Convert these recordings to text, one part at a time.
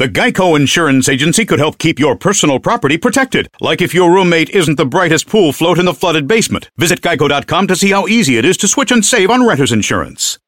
The Geico Insurance Agency could help keep your personal property protected, like if your roommate isn't the brightest pool float in the flooded basement. Visit geico.com to see how easy it is to switch and save on renter's insurance.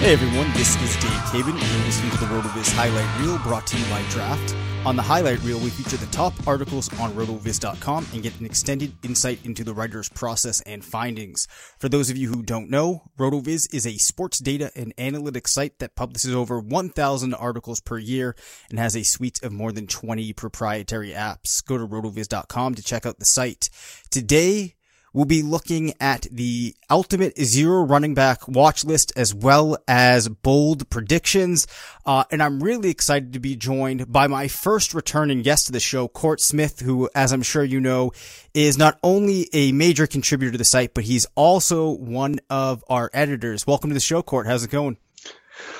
Hey everyone, this is Dave Caven, and you're listening to the RotoViz Highlight Reel brought to you by Draft. On the Highlight Reel, we feature the top articles on rotoviz.com and get an extended insight into the writer's process and findings. For those of you who don't know, RotoViz is a sports data and analytics site that publishes over 1,000 articles per year and has a suite of more than 20 proprietary apps. Go to rotoviz.com to check out the site. Today, We'll be looking at the ultimate zero running back watch list as well as bold predictions. Uh, and I'm really excited to be joined by my first returning guest to the show, Court Smith, who, as I'm sure you know, is not only a major contributor to the site, but he's also one of our editors. Welcome to the show, Court. How's it going?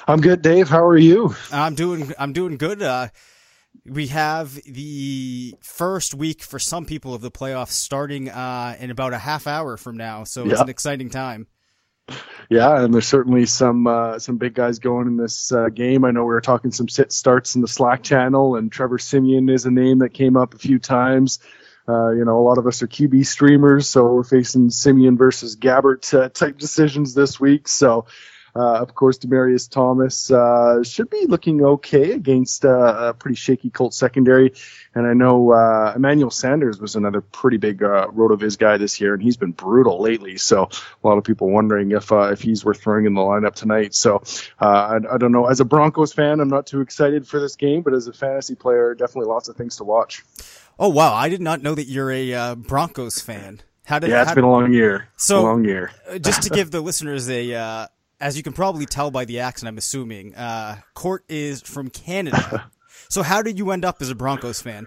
I'm good, Dave. How are you? I'm doing, I'm doing good. Uh, we have the first week for some people of the playoffs starting uh, in about a half hour from now, so it's an exciting time. Yeah, and there's certainly some uh, some big guys going in this uh, game. I know we were talking some sit starts in the Slack channel, and Trevor Siemian is a name that came up a few times. Uh, you know, a lot of us are QB streamers, so we're facing Siemian versus Gabbert uh, type decisions this week. So of course, Demaryius Thomas uh, should be looking okay against uh, a pretty shaky Colt secondary. And I know uh, Emmanuel Sanders was another pretty big uh, Rotoviz guy this year, and he's been brutal lately. So a lot of people wondering if uh, if he's worth throwing in the lineup tonight. So I, I, don't know. As a Broncos fan, I'm not too excited for this game, but as a fantasy player, definitely lots of things to watch. Oh wow! I did not know that you're a Broncos fan. How did, yeah, it's been a long year. So, a long year. just to give the listeners a as you can probably tell by the accent, I'm assuming, uh, Court is from Canada. so how did you end up as a Broncos fan?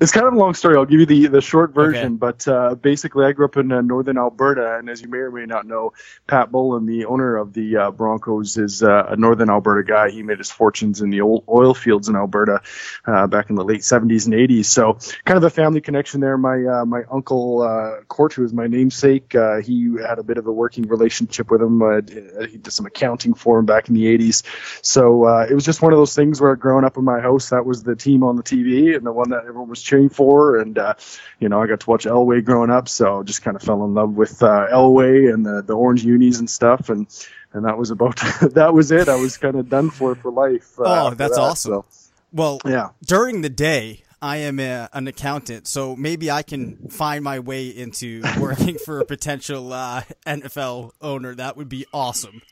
It's kind of a long story. I'll give you the, the short version, okay. but uh, basically, I grew up in uh, northern Alberta, and as you may or may not know, Pat Bowlen, the owner of the uh, Broncos, is uh, a northern Alberta guy. He made his fortunes in the old oil fields in Alberta uh, back in the late 70s and 80s. So, kind of a family connection there. My uh, my uncle Court, who is my namesake, he had a bit of a working relationship with him. he did some accounting for him back in the 80s. So it was just one of those things where growing up in my house, that was the team on the TV and the one that everyone was cheering for. And uh, you know, I got to watch Elway growing up, so just kind of fell in love with uh, Elway and the the orange unis and stuff. And and that was about that was it. I was kind of done for for life. Uh, oh, that's that, awesome. So. Well, yeah. During the day, I am a, an accountant, so maybe I can find my way into working for a potential uh, NFL owner. That would be awesome.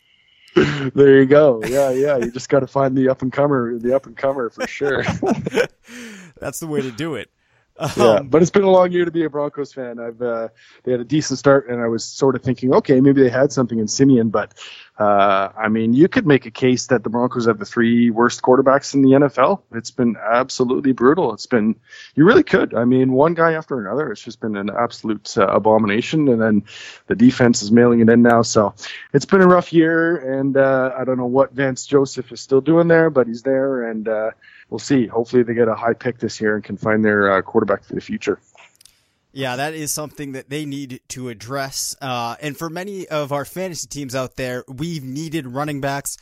There you go. Yeah, yeah. You just got to find the up and comer, the up and comer for sure. That's the way to do it. Um, yeah, but it's been a long year to be a Broncos fan. I've uh, they had a decent start, and I was sort of thinking, okay, maybe they had something in Siemian, but uh, I mean, you could make a case that the Broncos have the three worst quarterbacks in the NFL. It's been absolutely brutal. It's been you really could. I mean, one guy after another. It's just been an absolute uh, abomination, and then the defense is mailing it in now. So it's been a rough year, and uh, I don't know what Vance Joseph is still doing there, but he's there, and uh, we'll see. Hopefully, they get a high pick this year and can find their uh, quarterback for the future. Yeah, that is something that they need to address. Uh, and for many of our fantasy teams out there, we've needed running backs.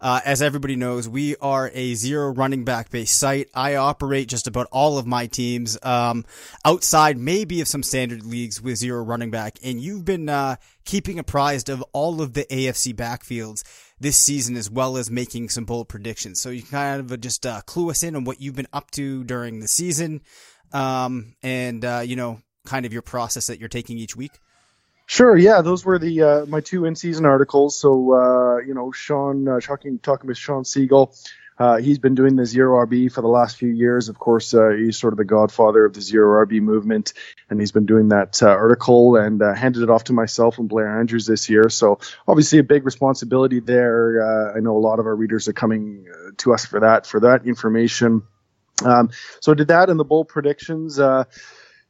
Uh, as everybody knows, we are a zero running back based site. I operate just about all of my teams, um, outside maybe of some standard leagues with zero running back. And you've been, uh, keeping apprised of all of the AFC backfields this season as well as making some bold predictions. So you kind of just, uh, clue us in on what you've been up to during the season. Um, and, uh, you know, kind of your process that you're taking each week? Sure. Yeah, those were the uh, my two in season articles. So uh, you know, Shawn uh, talking talking with Shawn Siegele. Uh, he's been doing the zero RB for the last few years. Of course, uh, he's sort of the godfather of the zero RB movement, and he's been doing that uh, article and uh, handed it off to myself and Blair Andrews this year. So obviously a big responsibility there. Uh, I know a lot of our readers are coming uh, to us for that for that information. Um, so I did that and the bold predictions.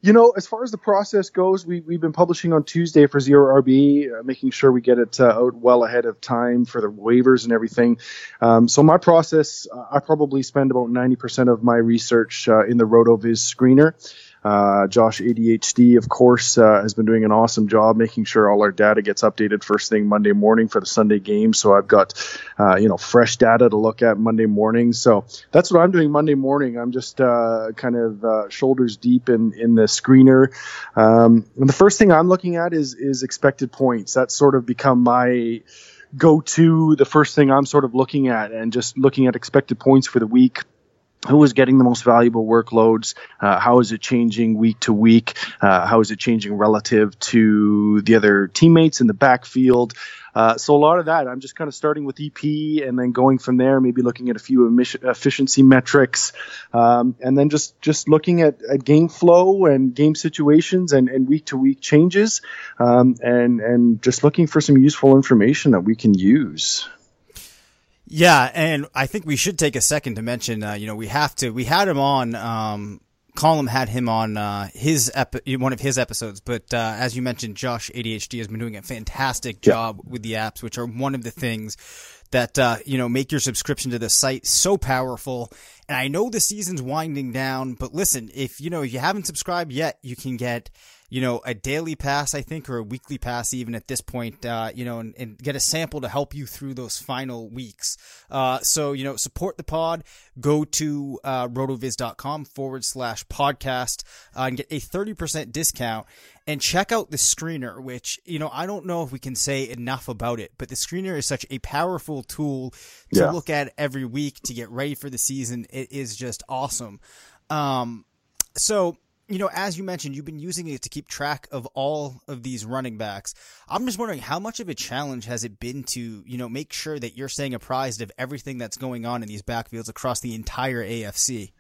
You know, as far as the process goes, we, we've been publishing on Tuesday for Zero RB, uh, making sure we get it uh, out well ahead of time for the waivers and everything. Um, so my process, uh, I probably spend about 90% of my research uh, in the RotoViz screener. Uh, Josh ADHD, of course, uh, has been doing an awesome job making sure all our data gets updated first thing Monday morning for the Sunday game. So I've got, uh, you know, fresh data to look at Monday morning. So that's what I'm doing Monday morning. I'm just uh, kind of uh, shoulders deep in in the screener. Um, and the first thing I'm looking at is is expected points. That's sort of become my go to the first thing I'm sort of looking at and just looking at expected points for the week who is getting the most valuable workloads? Uh, how is it changing week to week? Uh, how is it changing relative to the other teammates in the backfield? Uh, so a lot of that, I'm just kind of starting with EP and then going from there, maybe looking at a few emission, efficiency metrics, um, and then just just looking at, at, game flow and game situations and, and week to week changes, um, and and just looking for some useful information that we can use. Yeah, and I think we should take a second to mention. Uh, you know, we have to. We had him on. Um, Colm had him on uh, his epi- one of his episodes, but uh, as you mentioned, Josh ADHD has been doing a fantastic job with the apps, which are one of the things that uh, you know make your subscription to the site so powerful. And I know the season's winding down, but listen, if you know if you haven't subscribed yet, you can get you know, a daily pass, I think, or a weekly pass, even at this point, uh, you know, and, and, get a sample to help you through those final weeks. Uh, so, you know, support the pod. Go to uh, rotoviz.com forward slash podcast uh, and get a 30% discount and check out the screener, which, you know, I don't know if we can say enough about it, but the screener is such a powerful tool to yeah. look at every week to get ready for the season. It is just awesome. Um, so, you know, as you mentioned, you've been using it to keep track of all of these running backs. I'm just wondering how much of a challenge has it been to, you know, make sure that you're staying apprised of everything that's going on in these backfields across the entire AFC?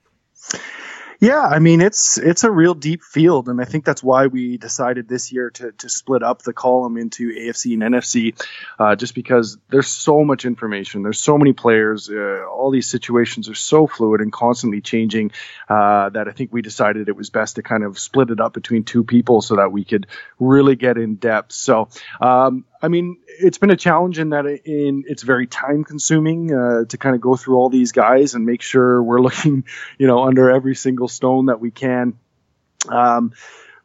Yeah, I mean it's it's a real deep field, and I think that's why we decided this year to to split up the column into AFC and NFC, uh, just because there's so much information, there's so many players, uh, all these situations are so fluid and constantly changing uh, that I think we decided it was best to kind of split it up between two people so that we could really get in depth. So um, I mean, it's been a challenge in that in it's very time consuming uh, to kind of go through all these guys and make sure we're looking, you know, under every single stone that we can. Um,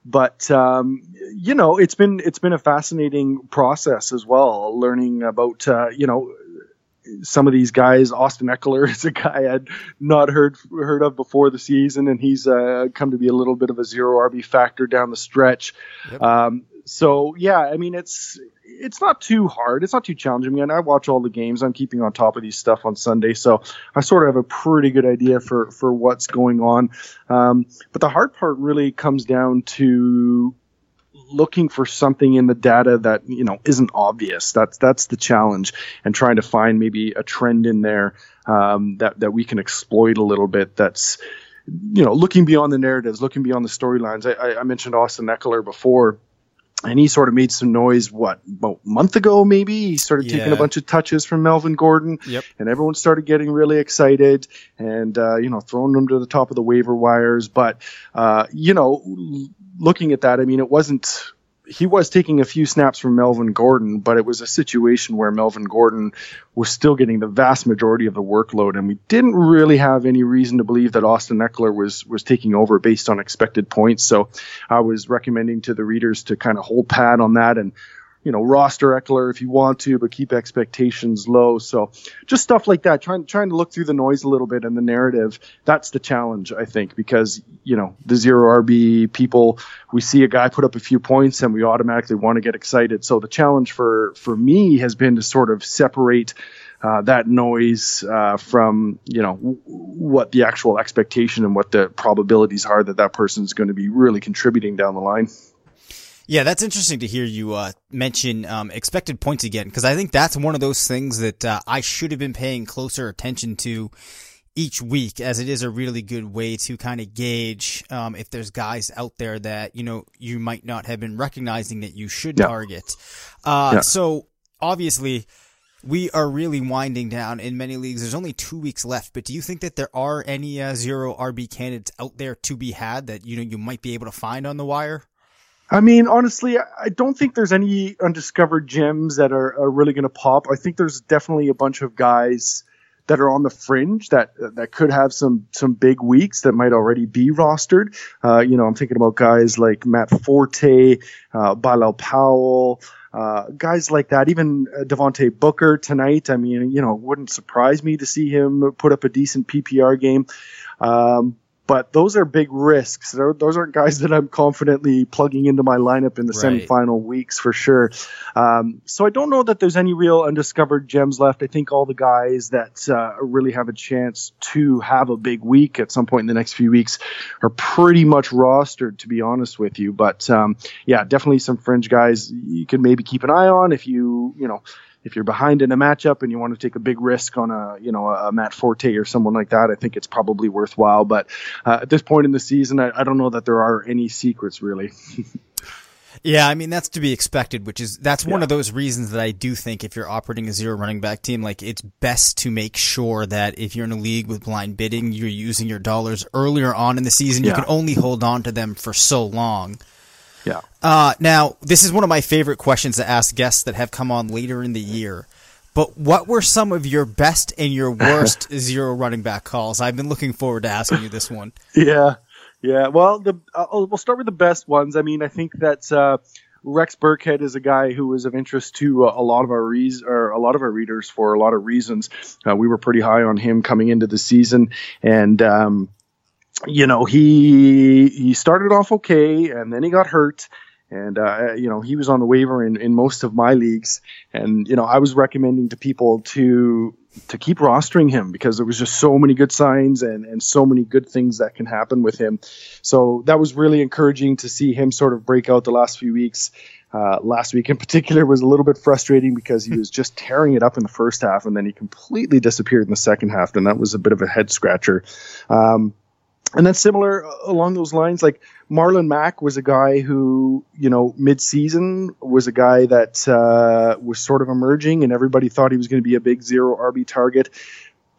but um, you know, it's been it's been a fascinating process as well, learning about uh, you know some of these guys. Austin Ekeler is a guy I'd not heard heard of before the season, and he's uh, come to be a little bit of a zero RB factor down the stretch. Yep. Um, so yeah, I mean it's it's not too hard. It's not too challenging. I mean, I watch all the games. I'm keeping on top of these stuff on Sunday, so I sort of have a pretty good idea for for what's going on. Um, but the hard part really comes down to looking for something in the data that you know isn't obvious. That's that's the challenge, and trying to find maybe a trend in there um, that that we can exploit a little bit. That's you know looking beyond the narratives, looking beyond the storylines. I, I mentioned Austin Ekeler before and he sort of made some noise what about a month ago maybe he started yeah. taking a bunch of touches from melvin gordon yep. and everyone started getting really excited and uh, you know throwing them to the top of the waiver wires but uh, you know looking at that i mean it wasn't he was taking a few snaps from Melvin Gordon, but it was a situation where Melvin Gordon was still getting the vast majority of the workload, and we didn't really have any reason to believe that Austin Ekeler was was taking over based on expected points. So I was recommending to the readers to kind of hold pat on that and you know, roster Ekeler if you want to, but keep expectations low. So just stuff like that, trying trying to look through the noise a little bit and the narrative. That's the challenge, I think, because you know the zero RB people, we see a guy put up a few points and we automatically want to get excited. So the challenge for for me has been to sort of separate. Uh, that noise uh, from you know w- what the actual expectation and what the probabilities are that that person is going to be really contributing down the line. Yeah, that's interesting to hear you uh, mention um, expected points again, because I think that's one of those things that uh, I should have been paying closer attention to each week, as it is a really good way to kind of gauge um, if there's guys out there that you know you might not have been recognizing that you should yeah. target. Uh, yeah. So obviously. We are really winding down in many leagues. There's only two weeks left, but do you think that there are any uh, zero RB candidates out there to be had that you know you might be able to find on the wire? I mean, honestly, I don't think there's any undiscovered gems that are, are really going to pop. I think there's definitely a bunch of guys that are on the fringe that that could have some some big weeks that might already be rostered. Uh, you know, I'm thinking about guys like Matt Forte, uh, Bilal Powell. Uh, guys like that, even uh, Devontae Booker tonight. I mean, you know, wouldn't surprise me to see him put up a decent PPR game. Um, but those are big risks. Those aren't guys that I'm confidently plugging into my lineup in the right. semifinal weeks for sure. Um, so I don't know that there's any real undiscovered gems left. I think all the guys that uh, really have a chance to have a big week at some point in the next few weeks are pretty much rostered, to be honest with you. But um, yeah, definitely some fringe guys you can maybe keep an eye on if you, you know, if you're behind in a matchup and you want to take a big risk on a you know a Matt Forte or someone like that, I think it's probably worthwhile. But uh, at this point in the season, I, I don't know that there are any secrets really. Yeah, I mean that's to be expected, which is that's one of those reasons that I do think if you're operating a zero running back team, like it's best to make sure that if you're in a league with blind bidding, you're using your dollars earlier on in the season. Yeah. You can only hold on to them for so long. Yeah. Uh, now, this is one of my favorite questions to ask guests that have come on later in the year. But what were some of your best and your worst zero running back calls? I've been looking forward to asking you this one. Yeah, yeah. Well, the uh, we'll start with the best ones. I mean, I think that uh, Rex Burkhead is a guy who is of interest to uh, a lot of our re- or a lot of our readers for a lot of reasons. Uh, we were pretty high on him coming into the season, and um, you know, he he started off okay, and then he got hurt, and uh, you know he was on the waiver in, in most of my leagues, and you know I was recommending to people to to keep rostering him because there was just so many good signs and and so many good things that can happen with him. So that was really encouraging to see him sort of break out the last few weeks. Uh, last week in particular was a little bit frustrating because he was just tearing it up in the first half and then he completely disappeared in the second half, and that was a bit of a head scratcher. Um, and then similar uh, along those lines, like Marlon Mack was a guy who, you know, mid-season was a guy that uh, was sort of emerging, and everybody thought he was going to be a big zero RB target.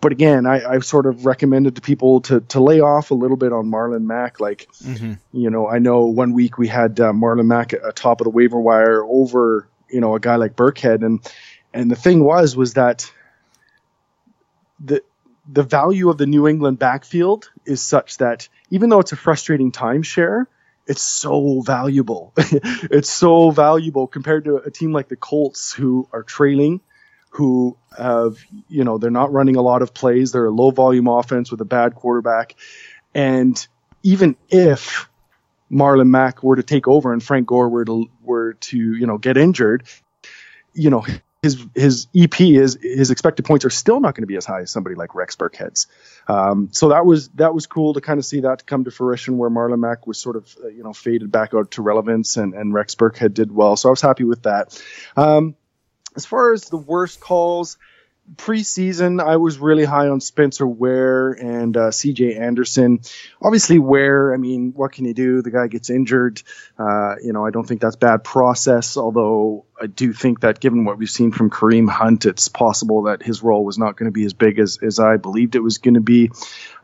But again, I, have sort of recommended to people to to lay off a little bit on Marlon Mack. Like, mm-hmm. you know, I know one week we had uh, Marlon Mack at top of the waiver wire over, you know, a guy like Burkhead, and and the thing was was that the the value of the New England backfield is such that even though it's a frustrating timeshare, it's so valuable. it's so valuable compared to a team like the Colts who are trailing, who have, you know, they're not running a lot of plays. They're a low volume offense with a bad quarterback. And even if Marlon Mack were to take over and Frank Gore were to, were to, you know, get injured, you know, his his EP is his expected points are still not going to be as high as somebody like Rex Burkhead's. Um, so that was that was cool to kind of see that come to fruition where Marlon Mack was sort of uh, you know faded back out to relevance and and Rex Burkhead did well. So I was happy with that. Um, as far as the worst calls, preseason, I was really high on Spencer Ware and uh, CJ Anderson. Obviously, Ware, I mean, what can you do? The guy gets injured. Uh, you know, I don't think that's bad process, although I do think that given what we've seen from Kareem Hunt, it's possible that his role was not going to be as big as, as I believed it was going to be.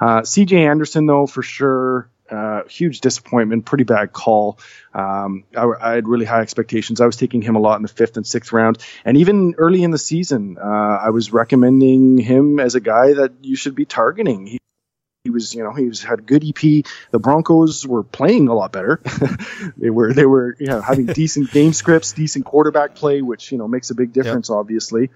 Uh, CJ Anderson, though, for sure. Uh, huge disappointment, pretty bad call. Um, I, I, had really high expectations. I was taking him a lot in the fifth and sixth round, and even early in the season, uh, I was recommending him as a guy that you should be targeting. He, he was, you know, he was had good EP. The Broncos were playing a lot better. they were, they were, you know, having decent game scripts, decent quarterback play, which you know makes a big difference, yep. obviously.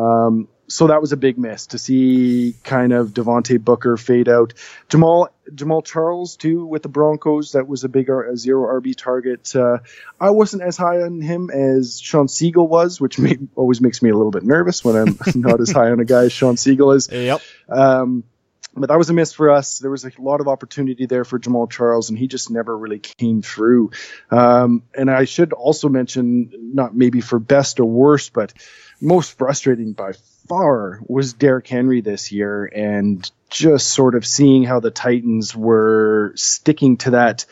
Um, so that was a big miss to see kind of Devontae Booker fade out. Jamal Jamaal Charles too with the Broncos. That was a big a zero RB target. Uh, I wasn't as high on him as Shawn Siegele was, which may, always makes me a little bit nervous when I'm not as high on a guy as Shawn Siegele is. Yep. Um, but that was a miss for us. There was a lot of opportunity there for Jamaal Charles, and he just never really came through. Um, and I should also mention, not maybe for best or worst, but most frustrating by far was Derrick Henry this year, and just sort of seeing how the Titans were sticking to that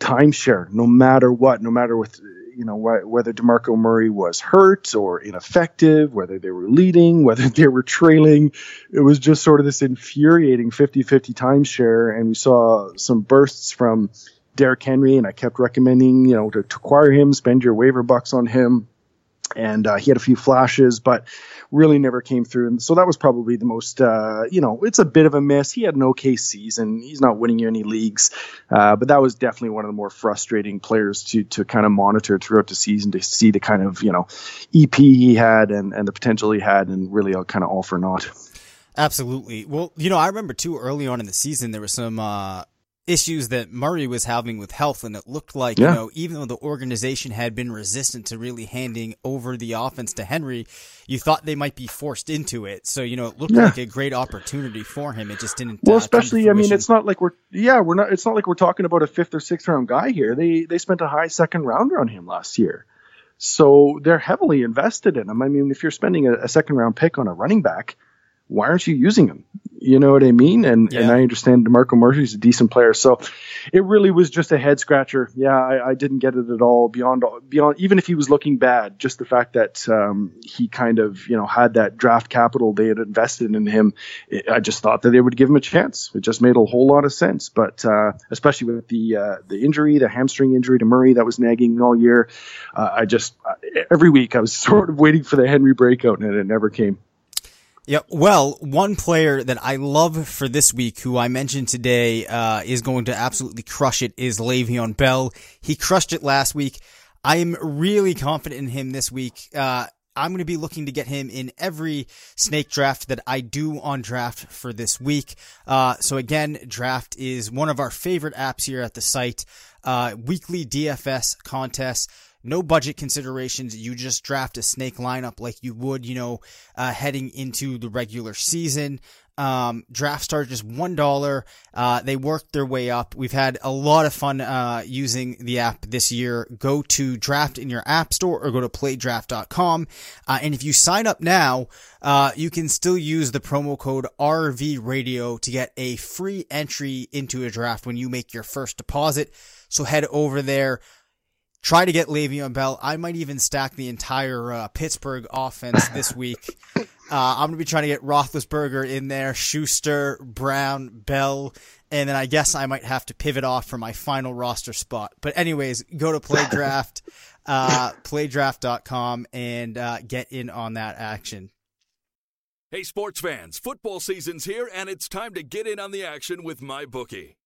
timeshare, no matter what, no matter with you know wh- whether Demarco Murray was hurt or ineffective, whether they were leading, whether they were trailing, it was just sort of this infuriating 50-50 timeshare, and we saw some bursts from Derrick Henry, and I kept recommending you know to, to acquire him, spend your waiver bucks on him and uh, he had a few flashes, but really never came through. And so that was probably the most, uh, you know, it's a bit of a miss. He had an okay season. He's not winning any leagues, uh, but that was definitely one of the more frustrating players to to kind of monitor throughout the season to see the kind of you know EP he had and and the potential he had, and really kind of all for naught. Absolutely. Well, you know, I remember too early on in the season there was some uh, issues that Murray was having with health, and it looked like yeah. you know even though the organization had been resistant to really handing over the offense to Henry, you thought they might be forced into it. So you know it looked yeah. like a great opportunity for him. It just didn't. Well, uh, especially I mean, it's not like we're yeah we're not. It's not like we're talking about a fifth or sixth round guy here. They they spent a high second rounder on him last year. So they're heavily invested in him. I mean, if you're spending a, a second round pick on a running back, why aren't you using him? You know what I mean? And yeah. and I understand DeMarco Murphy's a decent player, so it really was just a head scratcher. Yeah, I, I, didn't get it at all. Beyond beyond, even if he was looking bad, just the fact that um, he kind of you know had that draft capital they had invested in him, it, I just thought that they would give him a chance. It just made a whole lot of sense. But uh, especially with the uh, the injury, the hamstring injury to Murray that was nagging all year, uh, I just every week I was sort of waiting for the Henry breakout, and it never came. Yeah, well, one player that I love for this week, who I mentioned today, uh, is going to absolutely crush it, is Le'Veon Bell. He crushed it last week. I am really confident in him this week. Uh, I'm going to be looking to get him in every snake draft that I do on draft for this week. Uh, so again, draft is one of our favorite apps here at the site. Uh, weekly DFS contests no budget considerations. You just draft a snake lineup like you would, you know, uh, heading into the regular season. Um, draft start just one dollar. Uh, they worked their way up. We've had a lot of fun uh, using the app this year. Go to draft in your app store or go to playdraft.com. Uh, and if you sign up now, uh, you can still use the promo code RV Radio to get a free entry into a draft when you make your first deposit. So head over there try to get Le'Veon Bell. I might even stack the entire uh, Pittsburgh offense this week. Uh, I'm going to be trying to get Roethlisberger in there, Schuster, Brown, Bell, and then I guess I might have to pivot off for my final roster spot. But anyways, go to PlayDraft, uh, PlayDraft.com, and uh, get in on that action. Hey, sports fans! Football season's here, and it's time to get in on the action with MyBookie.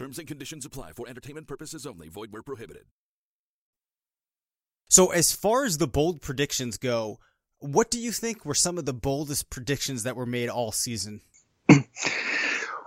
Terms and conditions apply for entertainment purposes only. Void where prohibited. So, as far as the bold predictions go, what do you think were some of the boldest predictions that were made all season?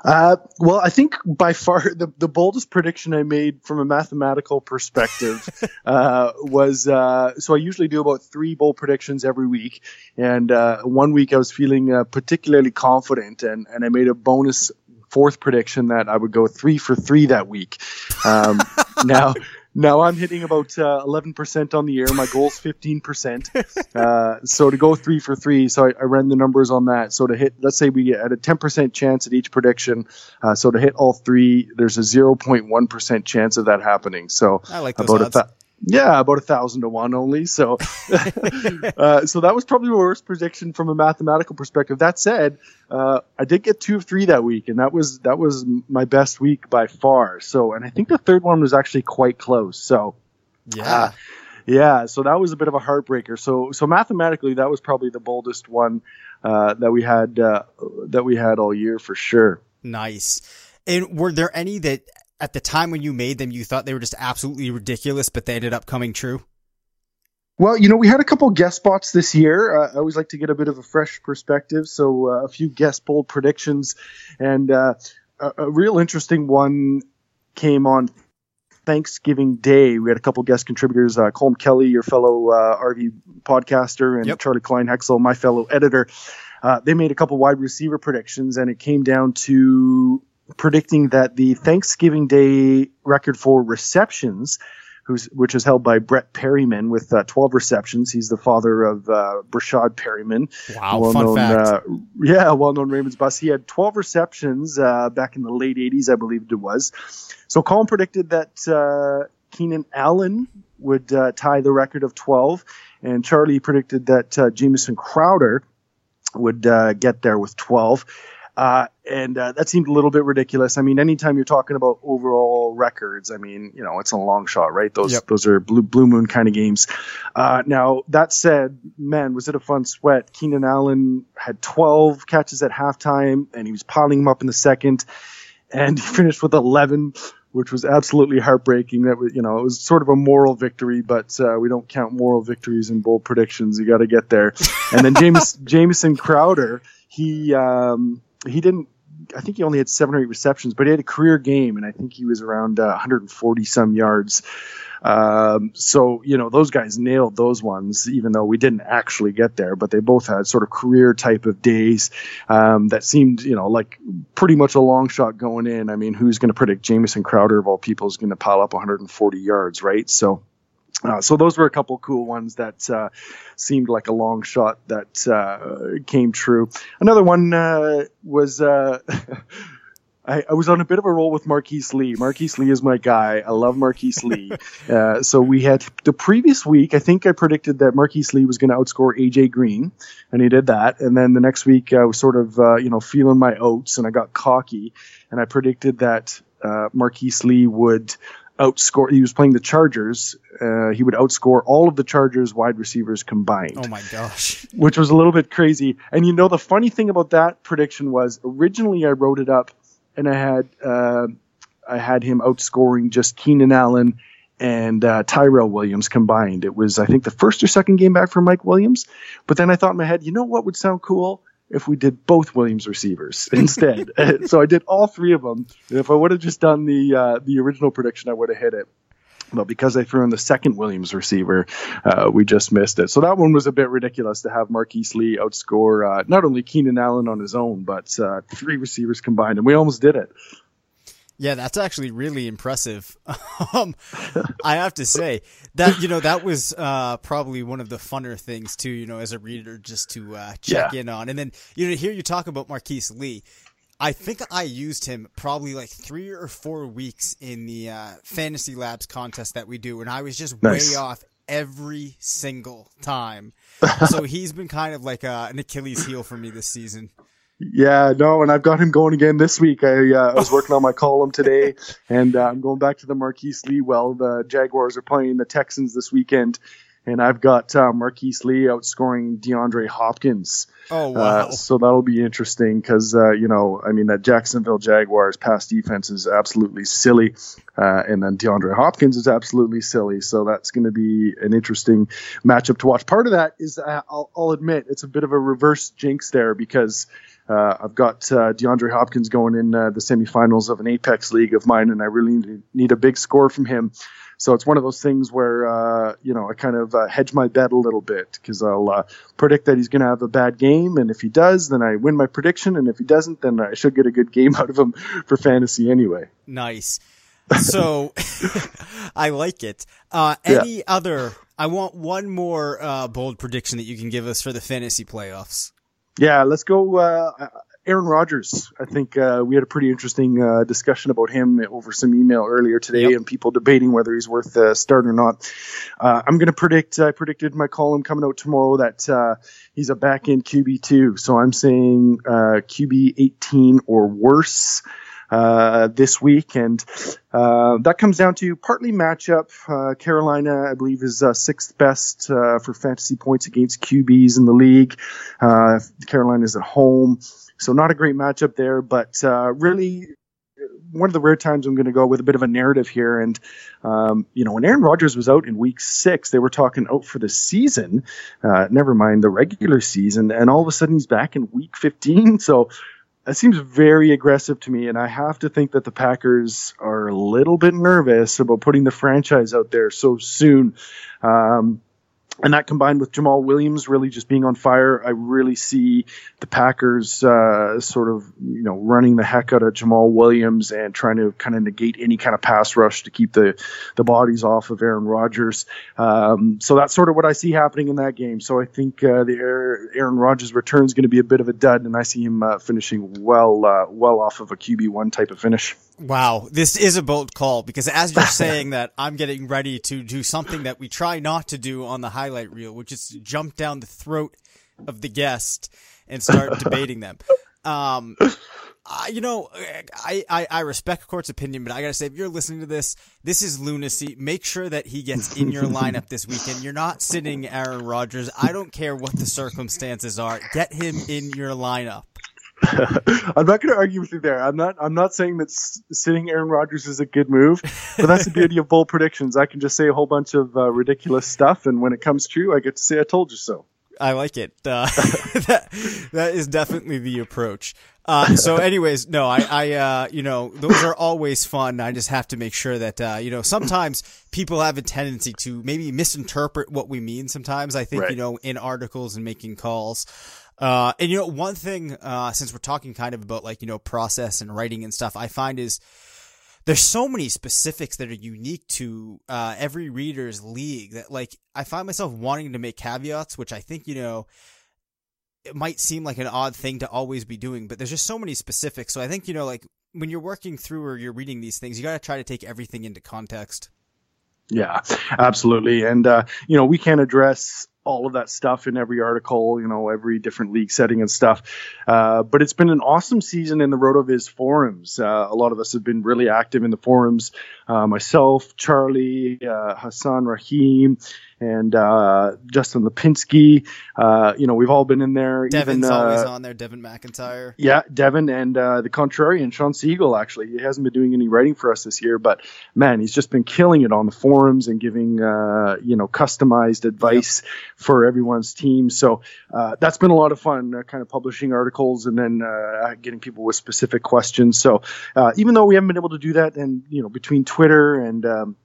Uh, well, I think by far the, the boldest prediction I made from a mathematical perspective uh, was uh, so I usually do about three bold predictions every week, and uh, one week I was feeling uh, particularly confident, and, and I made a bonus fourth prediction that I would go three for three that week. Um, now, now I'm hitting about uh, 11% on the year. My goal is 15%. Uh, so to go three for three, so I, I, ran the numbers on that. So to hit, let's say we get at a 10% chance at each prediction. Uh, so to hit all three, there's a 0.1% chance of that happening. So I like those about odds. a yeah, about a thousand to one only. So, uh, so that was probably the worst prediction from a mathematical perspective. That said, uh, I did get two of three that week, and that was that was my best week by far. So, and I think the third one was actually quite close. So, yeah, uh, yeah. So that was a bit of a heartbreaker. So, so mathematically, that was probably the boldest one uh, that we had uh, that we had all year for sure. Nice. And were there any that at the time when you made them, you thought they were just absolutely ridiculous, but they ended up coming true? Well, you know, we had a couple guest spots this year. Uh, I always like to get a bit of a fresh perspective, so uh, a few guest bold predictions, and uh, a, a, real interesting one came on Thanksgiving Day. We had a couple guest contributors: uh, Colm Kelly, your fellow uh, RV podcaster, and yep. Charlie Kleinheksel, my fellow editor. Uh, they made a couple wide receiver predictions, and it came down to predicting that the Thanksgiving Day record for receptions, which is held by Brett Perriman with uh, 12 receptions. He's the father of uh, Breshad Perriman. Wow, well fun known, fact. Uh, yeah, well-known Ravens bus. He had 12 receptions uh, back in the late 80s, I believe it was. So Colm predicted that uh, Keenan Allen would uh, tie the record of 12, and Charlie predicted that uh, Jamison Crowder would uh, get there with 12. Uh, and uh, that seemed a little bit ridiculous. I mean, anytime you're talking about overall records, I mean, you know, it's a long shot, right? Those yep. those are blue blue moon kind of games. Uh, now that said, man, was it a fun sweat? Keenan Allen had 12 catches at halftime, and he was piling them up in the second, and he finished with 11 which was absolutely heartbreaking. That was, you know, it was sort of a moral victory, but uh, we don't count moral victories in bold predictions. You got to get there. And then James Jamison Crowder, he um, he didn't. I think he only had seven or eight receptions, but he had a career game, and I think he was around uh, 140 some yards. Um, so you know those guys nailed those ones, even though we didn't actually get there. But they both had sort of career type of days um, that seemed, you know, like pretty much a long shot going in. I mean, who's going to predict Jamison Crowder of all people is going to pile up 140 yards, right? So uh, so those were a couple cool ones that uh, seemed like a long shot that uh, came true. Another one uh, was uh, I, I, was on a bit of a roll with Marquise Lee. Marquise Lee is my guy. I love Marquise Lee. Uh, so we had the previous week. I think I predicted that Marquise Lee was going to outscore AJ Green, and he did that. And then the next week I was sort of you know feeling my oats, and I got cocky, and I predicted that Marquise Lee would outscore. He was playing the Chargers. Uh, he would outscore all of the Chargers wide receivers combined. Oh my gosh! Which was a little bit crazy. And you know the funny thing about that prediction was originally I wrote it up and I had uh, I had him outscoring just Keenan Allen and uh, Tyrell Williams combined. It was I think the first or second game back for Mike Williams. But then I thought in my head, you know what would sound cool? If we did both Williams receivers instead. so I did all three of them. And if I would have just done the uh, the original prediction, I would have hit it. but because I threw in the second Williams receiver, uh, we just missed it. So that one was a bit ridiculous to have Marquise Lee outscore uh, not only Keenan Allen on his own, but uh, three receivers combined, and we almost did it. Yeah, that's actually really impressive. um, I have to say that you know that was uh, probably one of the funner things too. You know, as a reader, just to uh, check yeah. in on, and then you know, here you talk about Marquise Lee. I think I used him probably like three or four weeks in the uh, Fantasy Labs contest that we do, and I was just nice. way off every single time. so he's been kind of like uh, an Achilles heel for me this season. Yeah, no, and I've got him going again this week. I, uh, I was working on my column today, and uh, I'm going back to the Marquise Lee. Well, the Jaguars are playing the Texans this weekend, and I've got uh, Marquise Lee outscoring DeAndre Hopkins. Oh wow! Uh, so that'll be interesting because uh, you know, I mean, that Jacksonville Jaguars pass defense is absolutely silly, uh, and then DeAndre Hopkins is absolutely silly. So that's going to be an interesting matchup to watch. Part of that is, uh, I'll, I'll, admit, it's a bit of a reverse jinx there because. Uh, I've got DeAndre Hopkins going in the semifinals of an Apex league of mine, and I really need, need a big score from him. So it's one of those things where uh, you know I kind of uh, hedge my bet a little bit because I'll uh, predict that he's going to have a bad game, and if he does, then I win my prediction, and if he doesn't, then I should get a good game out of him for fantasy anyway. Nice. So I like it. Uh, any yeah. other? I want one more uh, bold prediction that you can give us for the fantasy playoffs. Yeah, let's go. Uh, Aaron Rodgers. I think uh, we had a pretty interesting uh, discussion about him over some email earlier today, yep. and people debating whether he's worth the start or not. Uh, I'm going to predict. I predicted my column coming out tomorrow that uh, he's a back end QB two. So I'm saying uh, QB 18 or worse. Uh, this week, and uh, that comes down to partly matchup. Uh, Carolina, I believe, is uh, sixth best uh, for fantasy points against QBs in the league. Carolina is at home. So not a great matchup there, but really one of the rare times I'm going to go with a bit of a narrative here. And, um, you know, when Aaron Rodgers was out in week six, they were talking out for the season, never mind the regular season. And all of a sudden he's back in week 15. So that seems very aggressive to me. And I have to think that the Packers are a little bit nervous about putting the franchise out there so soon. Um, and that combined with Jamaal Williams really just being on fire, I really see the Packers uh, sort of you know running the heck out of Jamaal Williams and trying to kind of negate any kind of pass rush to keep the the bodies off of Aaron Rodgers. Um, so that's sort of what I see happening in that game. So I think uh, the Aaron Rodgers return is going to be a bit of a dud, and I see him uh, finishing well uh, well off of a QB one type of finish. Wow, this is a bold call because as you're saying that, I'm getting ready to do something that we try not to do on the highlight reel, which is jump down the throat of the guest and start debating them. Um, uh, you know, I, I, I respect court's opinion, but I gotta say, if you're listening to this, this is lunacy. Make sure that he gets in your lineup this weekend. You're not sitting Aaron Rodgers. I don't care what the circumstances are. Get him in your lineup. I'm not going to argue with you there. I'm not. I'm not saying that sitting Aaron Rodgers is a good move, but that's the beauty of bold predictions. I can just say a whole bunch of uh, ridiculous stuff, and when it comes true, I get to say I told you so. I like it. Uh, that that is definitely the approach. Uh, so, anyways, no, I, I, uh, you know, those are always fun. I just have to make sure that, uh, you know, sometimes people have a tendency to maybe misinterpret what we mean. Sometimes I think, right. you know, in articles and making calls. Uh, and you know, one thing, uh, since we're talking kind of about like, you know, process and writing and stuff, I find is there's so many specifics that are unique to, uh, every reader's league that like, I find myself wanting to make caveats, which I think, you know, it might seem like an odd thing to always be doing, but there's just so many specifics. So I think, you know, like when you're working through or you're reading these things, you got to try to take everything into context. Yeah, absolutely. And, uh, you know, we can't address all of that stuff in every article, you know, every different league setting and stuff. Uh, but it's been an awesome season in the RotoViz forums. Uh, a lot of us have been really active in the forums. Uh, myself, Charlie, uh, Hassan Rahim, and uh, Justin Lipinski. Uh, you know, we've all been in there. Devin's even, uh, always on there. Devin McIntyre. Yeah, Devin and uh, the contrarian, Shawn Siegele. Actually, he hasn't been doing any writing for us this year, but man, he's just been killing it on the forums and giving uh, you know customized advice yep. for everyone's team. So uh, that's been a lot of fun, kind of publishing articles and then getting people with specific questions. So even though we haven't been able to do that, and you know, between Twitter and um,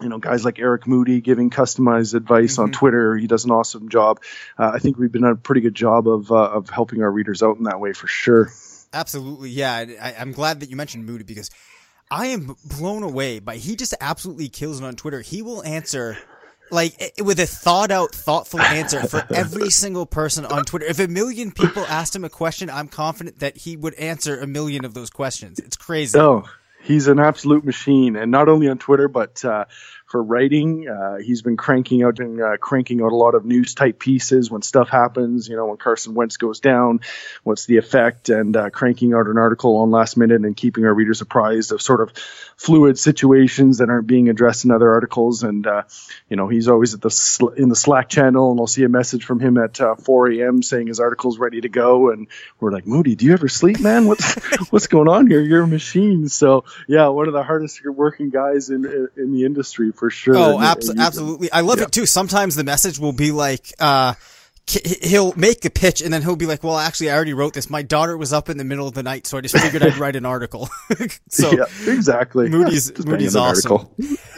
you know, guys like Eric Moody giving customized advice mm-hmm. on Twitter. He does an awesome job. Uh, I think we've been a pretty good job of uh, of helping our readers out in that way for sure. Absolutely, yeah. I, I'm glad that you mentioned Moody because I am blown away by he just absolutely kills it on Twitter. He will answer like with a thought out, thoughtful answer for every single person on Twitter. If a million people asked him a question, I'm confident that he would answer a million of those questions. It's crazy. Oh, he's an absolute machine, and not only on Twitter, but uh, for writing. Uh, he's been cranking out and uh, cranking out a lot of news type pieces when stuff happens. You know, when Carson Wentz goes down, what's the effect? And uh, cranking out an article on last minute and keeping our readers apprised of sort of fluid situations that aren't being addressed in other articles. And uh, you know, he's always at the sl- in the Slack channel, and I'll see a message from him at uh, 4 a.m. saying his article's ready to go. And we're like, Moody, do you ever sleep, man? What's what's going on here? You're a machine. So yeah, one of the hardest working guys in in the industry for sure. Oh, abs- absolutely. I love yeah. it too. Sometimes the message will be like, uh, he'll make a pitch and then he'll be like, well, actually, I already wrote this. My daughter was up in the middle of the night, so I just figured I'd write an article. so yeah, exactly. Moody's, just Moody's awesome.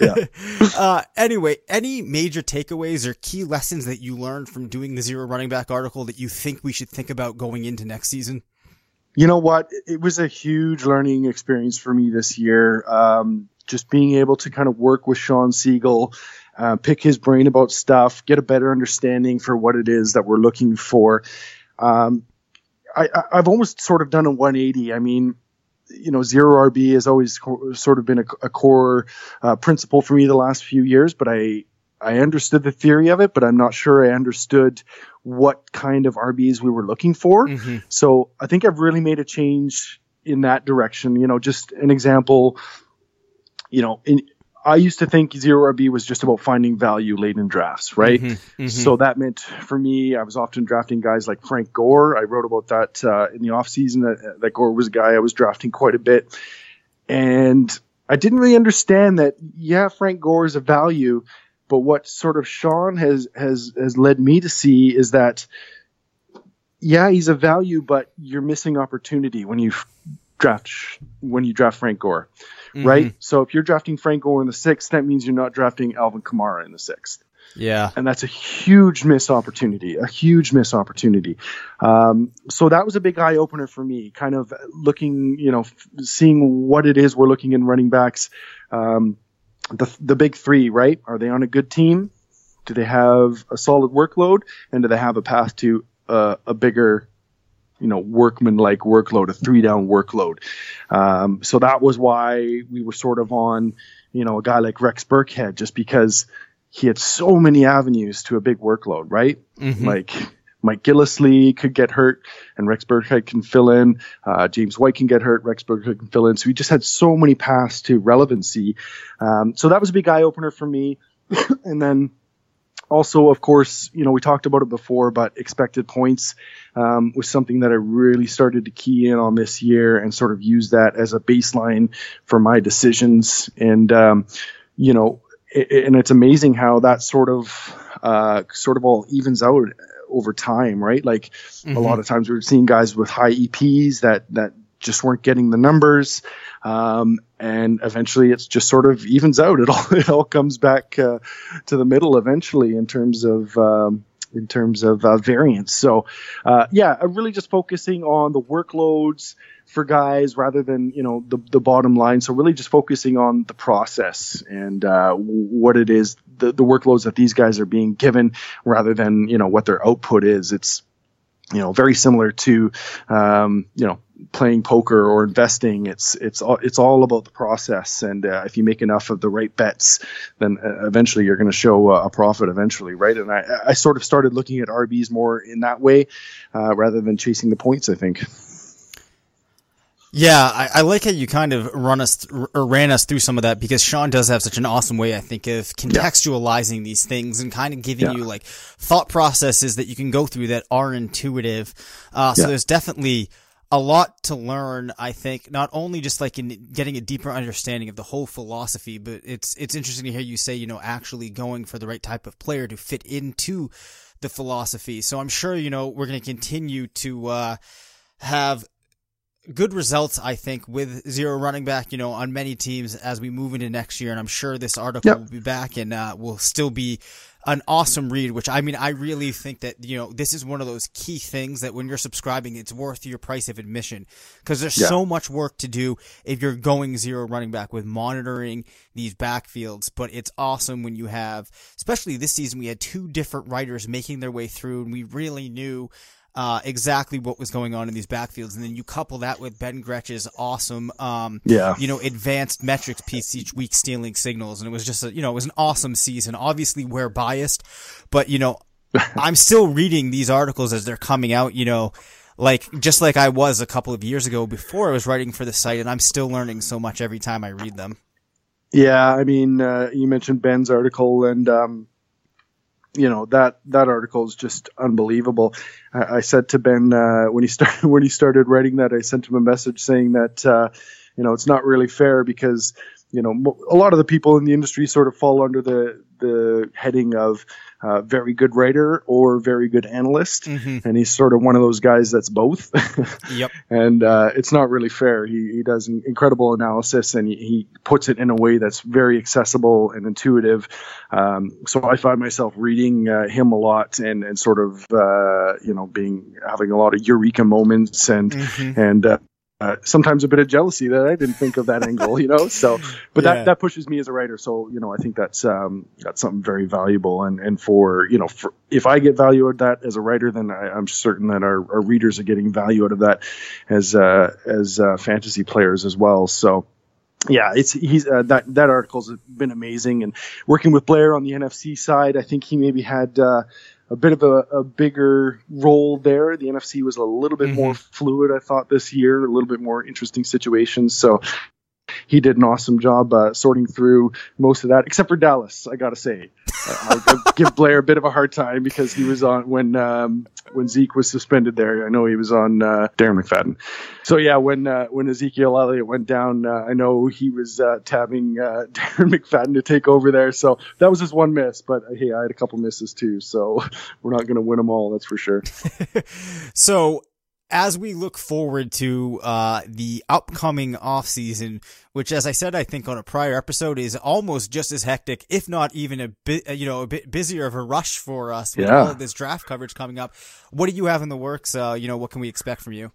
yeah. uh, anyway, any major takeaways or key lessons that you learned from doing the zero running back article that you think we should think about going into next season? You know what? It was a huge learning experience for me this year. Um, just being able to kind of work with Shawn Siegele, uh, pick his brain about stuff, get a better understanding for what it is that we're looking for. Um, I, have almost sort of done a 180. I mean, you know, zero RB has always co- sort of been a, a core uh, principle for me the last few years, but I I understood the theory of it, but I'm not sure I understood what kind of RBs we were looking for. Mm-hmm. So I think I've really made a change in that direction. You know, just an example you know, in, I used to think zero RB was just about finding value late in drafts, right? Mm-hmm, mm-hmm. So that meant for me, I was often drafting guys like Frank Gore. I wrote about that uh, in the offseason, that, that Gore was a guy I was drafting quite a bit. And I didn't really understand that, yeah, Frank Gore is a value, but what sort of Shawn has, has, has led me to see is that, yeah, he's a value, but you're missing opportunity when you draft, when you draft Frank Gore mm-hmm. right? So if you're drafting Frank Gore in the sixth, that means you're not drafting Alvin Kamara in the sixth. Yeah. And that's a huge missed opportunity, a huge missed opportunity. Um, so that was a big eye opener for me, kind of looking, you know, f- seeing what it is we're looking in running backs. Um, the, the big three, right? Are they on a good team? Do they have a solid workload? And do they have a path to uh, a bigger you know workman like workload, a three down workload. Um, so that was why we were sort of on you know a guy like Rex Burkhead just because he had so many avenues to a big workload, right? Mm-hmm. Like Mike Gillislee could get hurt, and Rex Burkhead can fill in. Uh, James White can get hurt, Rex Burkhead can fill in. So we just had so many paths to relevancy. Um, so that was a big eye opener for me. and then also, of course, you know, we talked about it before, but expected points um, was something that I really started to key in on this year and sort of use that as a baseline for my decisions. And, um, you know, it, and it's amazing how that sort of, uh, sort of all evens out over time, right? Like mm-hmm. a lot of times we are seeing guys with high EPs that, that just weren't getting the numbers. Um, and eventually it's just sort of evens out. It all, it all comes back, uh, to the middle eventually in terms of, um, in terms of uh, variance. So, uh, yeah, really just focusing on the workloads for guys rather than you know the the bottom line. So really just focusing on the process and uh, what it is, the the workloads that these guys are being given, rather than you know what their output is. It's you know very similar to um, you know playing poker or investing. It's it's all it's all about the process. And uh, if you make enough of the right bets then uh, eventually you're going to show a profit eventually right? And I, I sort of started looking at RBs more in that way uh, rather than chasing the points I think yeah, I, I, like how you kind of run us th- or ran us through some of that because Shawn does have such an awesome way, I think, of contextualizing yeah. these things and kind of giving yeah. you like thought processes that you can go through that are intuitive. Uh, so yeah. there's definitely a lot to learn, I think, not only just like in getting a deeper understanding of the whole philosophy, but it's, it's interesting to hear you say, you know, actually going for the right type of player to fit into the philosophy. So I'm sure, you know, we're going to continue to, uh, have good results, I think, with zero running back, you know, on many teams as we move into next year. And I'm sure this article yep. will be back and uh, will still be an awesome read, which I mean, I really think that, you know, this is one of those key things that when you're subscribing, it's worth your price of admission because there's yeah. so much work to do if you're going zero running back with monitoring these backfields. But it's awesome when you have, especially this season, we had two different writers making their way through and we really knew uh, exactly what was going on in these backfields. And then you couple that with Ben Gretch's awesome, um, yeah. you know, advanced metrics piece each week stealing signals. And it was just, a, you know, it was an awesome season. Obviously we're biased, but you know, I'm still reading these articles as they're coming out, you know, like just like I was a couple of years ago before I was writing for the site and I'm still learning so much every time I read them. Yeah, I mean, uh, you mentioned Ben's article and um, you know that that article is just unbelievable. I, I said to Ben uh, when he started when he started writing that, I sent him a message saying that uh, you know it's not really fair because you know a lot of the people in the industry sort of fall under the the heading of uh, very good writer or very good analyst, mm-hmm. and he's sort of one of those guys that's both. yep. And uh, it's not really fair. He, he does incredible analysis, and he, he, puts it in a way that's very accessible and intuitive. Um, so I find myself reading uh, him a lot, and and sort of uh, you know being having a lot of eureka moments, and mm-hmm. and uh, sometimes a bit of jealousy that I didn't think of that angle, you know. So, but yeah. that that pushes me as a writer. So, you know, I think that's um, that's something very valuable. And and for you know, for if I get value out of that as a writer, then I, am certain that our, our readers are getting value out of that as uh, as uh, fantasy players as well. So. Yeah, it's he's uh, that that article's been amazing, and working with Blair on the NFC side, I think he maybe had uh, a bit of a, a, bigger role there. The NFC was a little bit mm-hmm. more fluid, I thought, this year, a little bit more interesting situations. So he did an awesome job uh, sorting through most of that, except for Dallas. I got to say, I'll, give Blair a bit of a hard time because he was on when um, when Zeke was suspended. There, I know he was on uh, Darren McFadden. So yeah, when uh, when Ezekiel Elliott went down, uh, I know he was uh, tabbing Darren McFadden to take over there. So that was his one miss. But hey, I had a couple misses too. So we're not going to win them all, that's for sure. so as we look forward to uh, the upcoming off season, which, as I said, I think on a prior episode is almost just as hectic, if not even a bit, uh, you know, a bit busier of a rush for us with yeah. all of this draft coverage coming up. What do you have in the works? Uh, you know, what can we expect from you?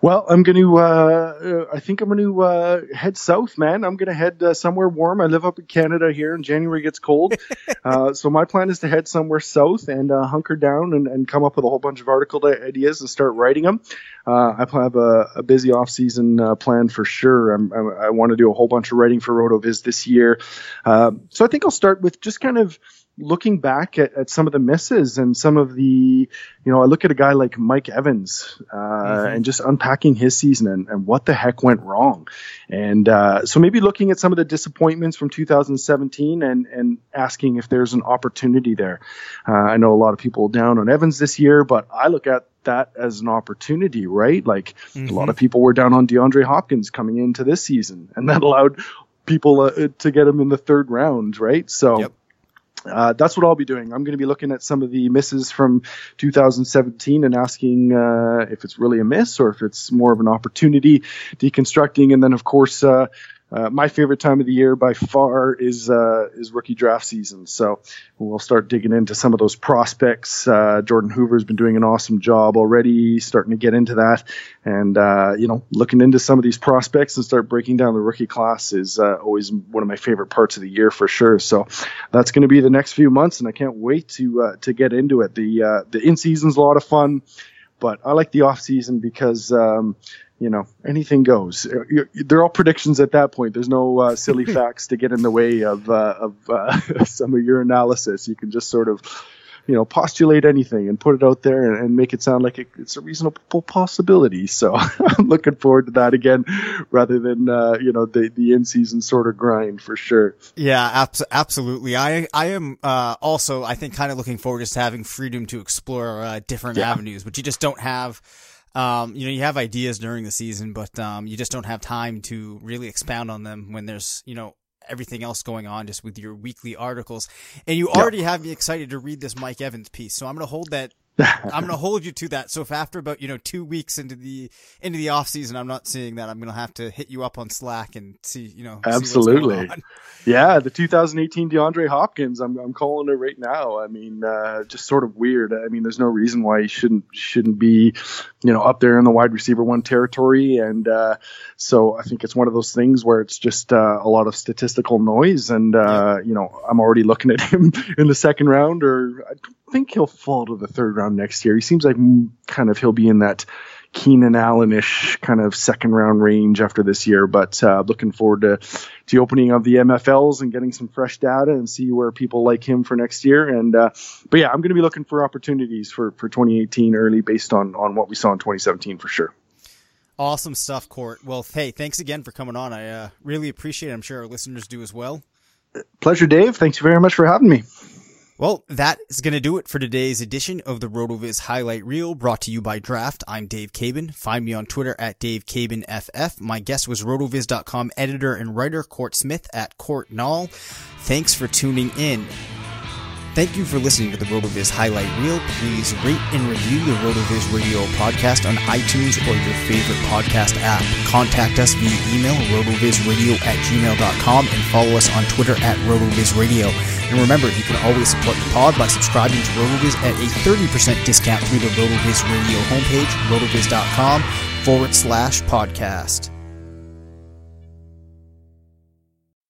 Well, I'm going to. Uh, I think I'm going to uh, head south, man. I'm going to head uh, somewhere warm. I live up in Canada here, and January gets cold. Uh, so my plan is to head somewhere south and uh, hunker down and, and, come up with a whole bunch of article ideas and start writing them. Uh, I have a, a busy off season plan for sure. I'm, i i want to do a whole bunch of writing for RotoViz this year. so I think I'll start with just kind of looking back at, at, some of the misses and some of the, you know, I look at a guy like Mike Evans uh, mm-hmm. and just unpacking his season and, and, what the heck went wrong. And uh, so maybe looking at some of the disappointments from 2017 and, and asking if there's an opportunity there. Uh, I know a lot of people down on Evans this year, but I look at that as an opportunity, right? Like mm-hmm. a lot of people were down on DeAndre Hopkins coming into this season, and that allowed people uh, to get him in the third round, right? So. Yep uh, that's what I'll be doing. I'm going to be looking at some of the misses from 2017 and asking uh, if it's really a miss or if it's more of an opportunity, deconstructing, and then of course uh, uh, my favorite time of the year by far is uh, is rookie draft season. So we'll start digging into some of those prospects. Uh, Jordan Hoover's been doing an awesome job already, starting to get into that, and uh, you know, looking into some of these prospects and start breaking down the rookie class is uh, always one of my favorite parts of the year for sure. So that's going to be the next few months, and I can't wait to uh, to get into it. The the in season's a lot of fun but I like the off season because um, you know, anything goes. They're all predictions at that point. There's no uh, silly facts to get in the way of uh, of uh, some of your analysis. You can just sort of, you know, postulate anything and put it out there and, and make it sound like it, it's a reasonable possibility. So I'm looking forward to that again, rather than uh, you know the the in season sort of grind for sure. Yeah, abs- absolutely. I I am uh, also I think kind of looking forward to having freedom to explore uh, different yeah. avenues, but you just don't have um, you know, you have ideas during the season, but um, you just don't have time to really expound on them when there's, you know, everything else going on just with your weekly articles. And you already have me excited to read this Mike Evans piece. So I'm going to hold that I'm gonna hold you to that. So if after about you know two weeks into the into the off season, I'm not seeing that, I'm gonna have to hit you up on Slack and see you know absolutely. Yeah, the 2018 DeAndre Hopkins. I'm I'm calling it right now. I mean, uh, just sort of weird. I mean, there's no reason why he shouldn't shouldn't be, you know, up there in the wide receiver one territory. And uh, so I think it's one of those things where it's just uh, a lot of statistical noise. And uh, you know, I'm already looking at him in the second round, or I think he'll fall to the third round next year. He seems like kind of he'll be in that Keenan Allen-ish kind of second round range after this year. But uh, looking forward to the opening of the MFLs and getting some fresh data and see where people like him for next year. And uh, but yeah, I'm going to be looking for opportunities for for 2018 early based on on what we saw in 2017 for sure. Awesome stuff, Court. Well, hey, thanks again for coming on. I uh, really appreciate it. I'm sure our listeners do as well. Pleasure, Dave. Thanks very much for having me. Well, that is going to do it for today's edition of the RotoViz Highlight Reel brought to you by Draft. I'm Dave Caban. Find me on Twitter at Dave. My guest was RotoViz.com editor and writer Court Smith at Court Null. Thanks for tuning in. Thank you for listening to the RotoViz Highlight Reel. Please rate and review the RotoViz Radio podcast on iTunes or your favorite podcast app. Contact us via email, rotovizradio at gmail.com, and follow us on Twitter at RotoVizRadio. And remember, you can always support the pod by subscribing to RotoViz at a 30% discount through the RotoViz Radio homepage, rotoviz.com forward slash podcast.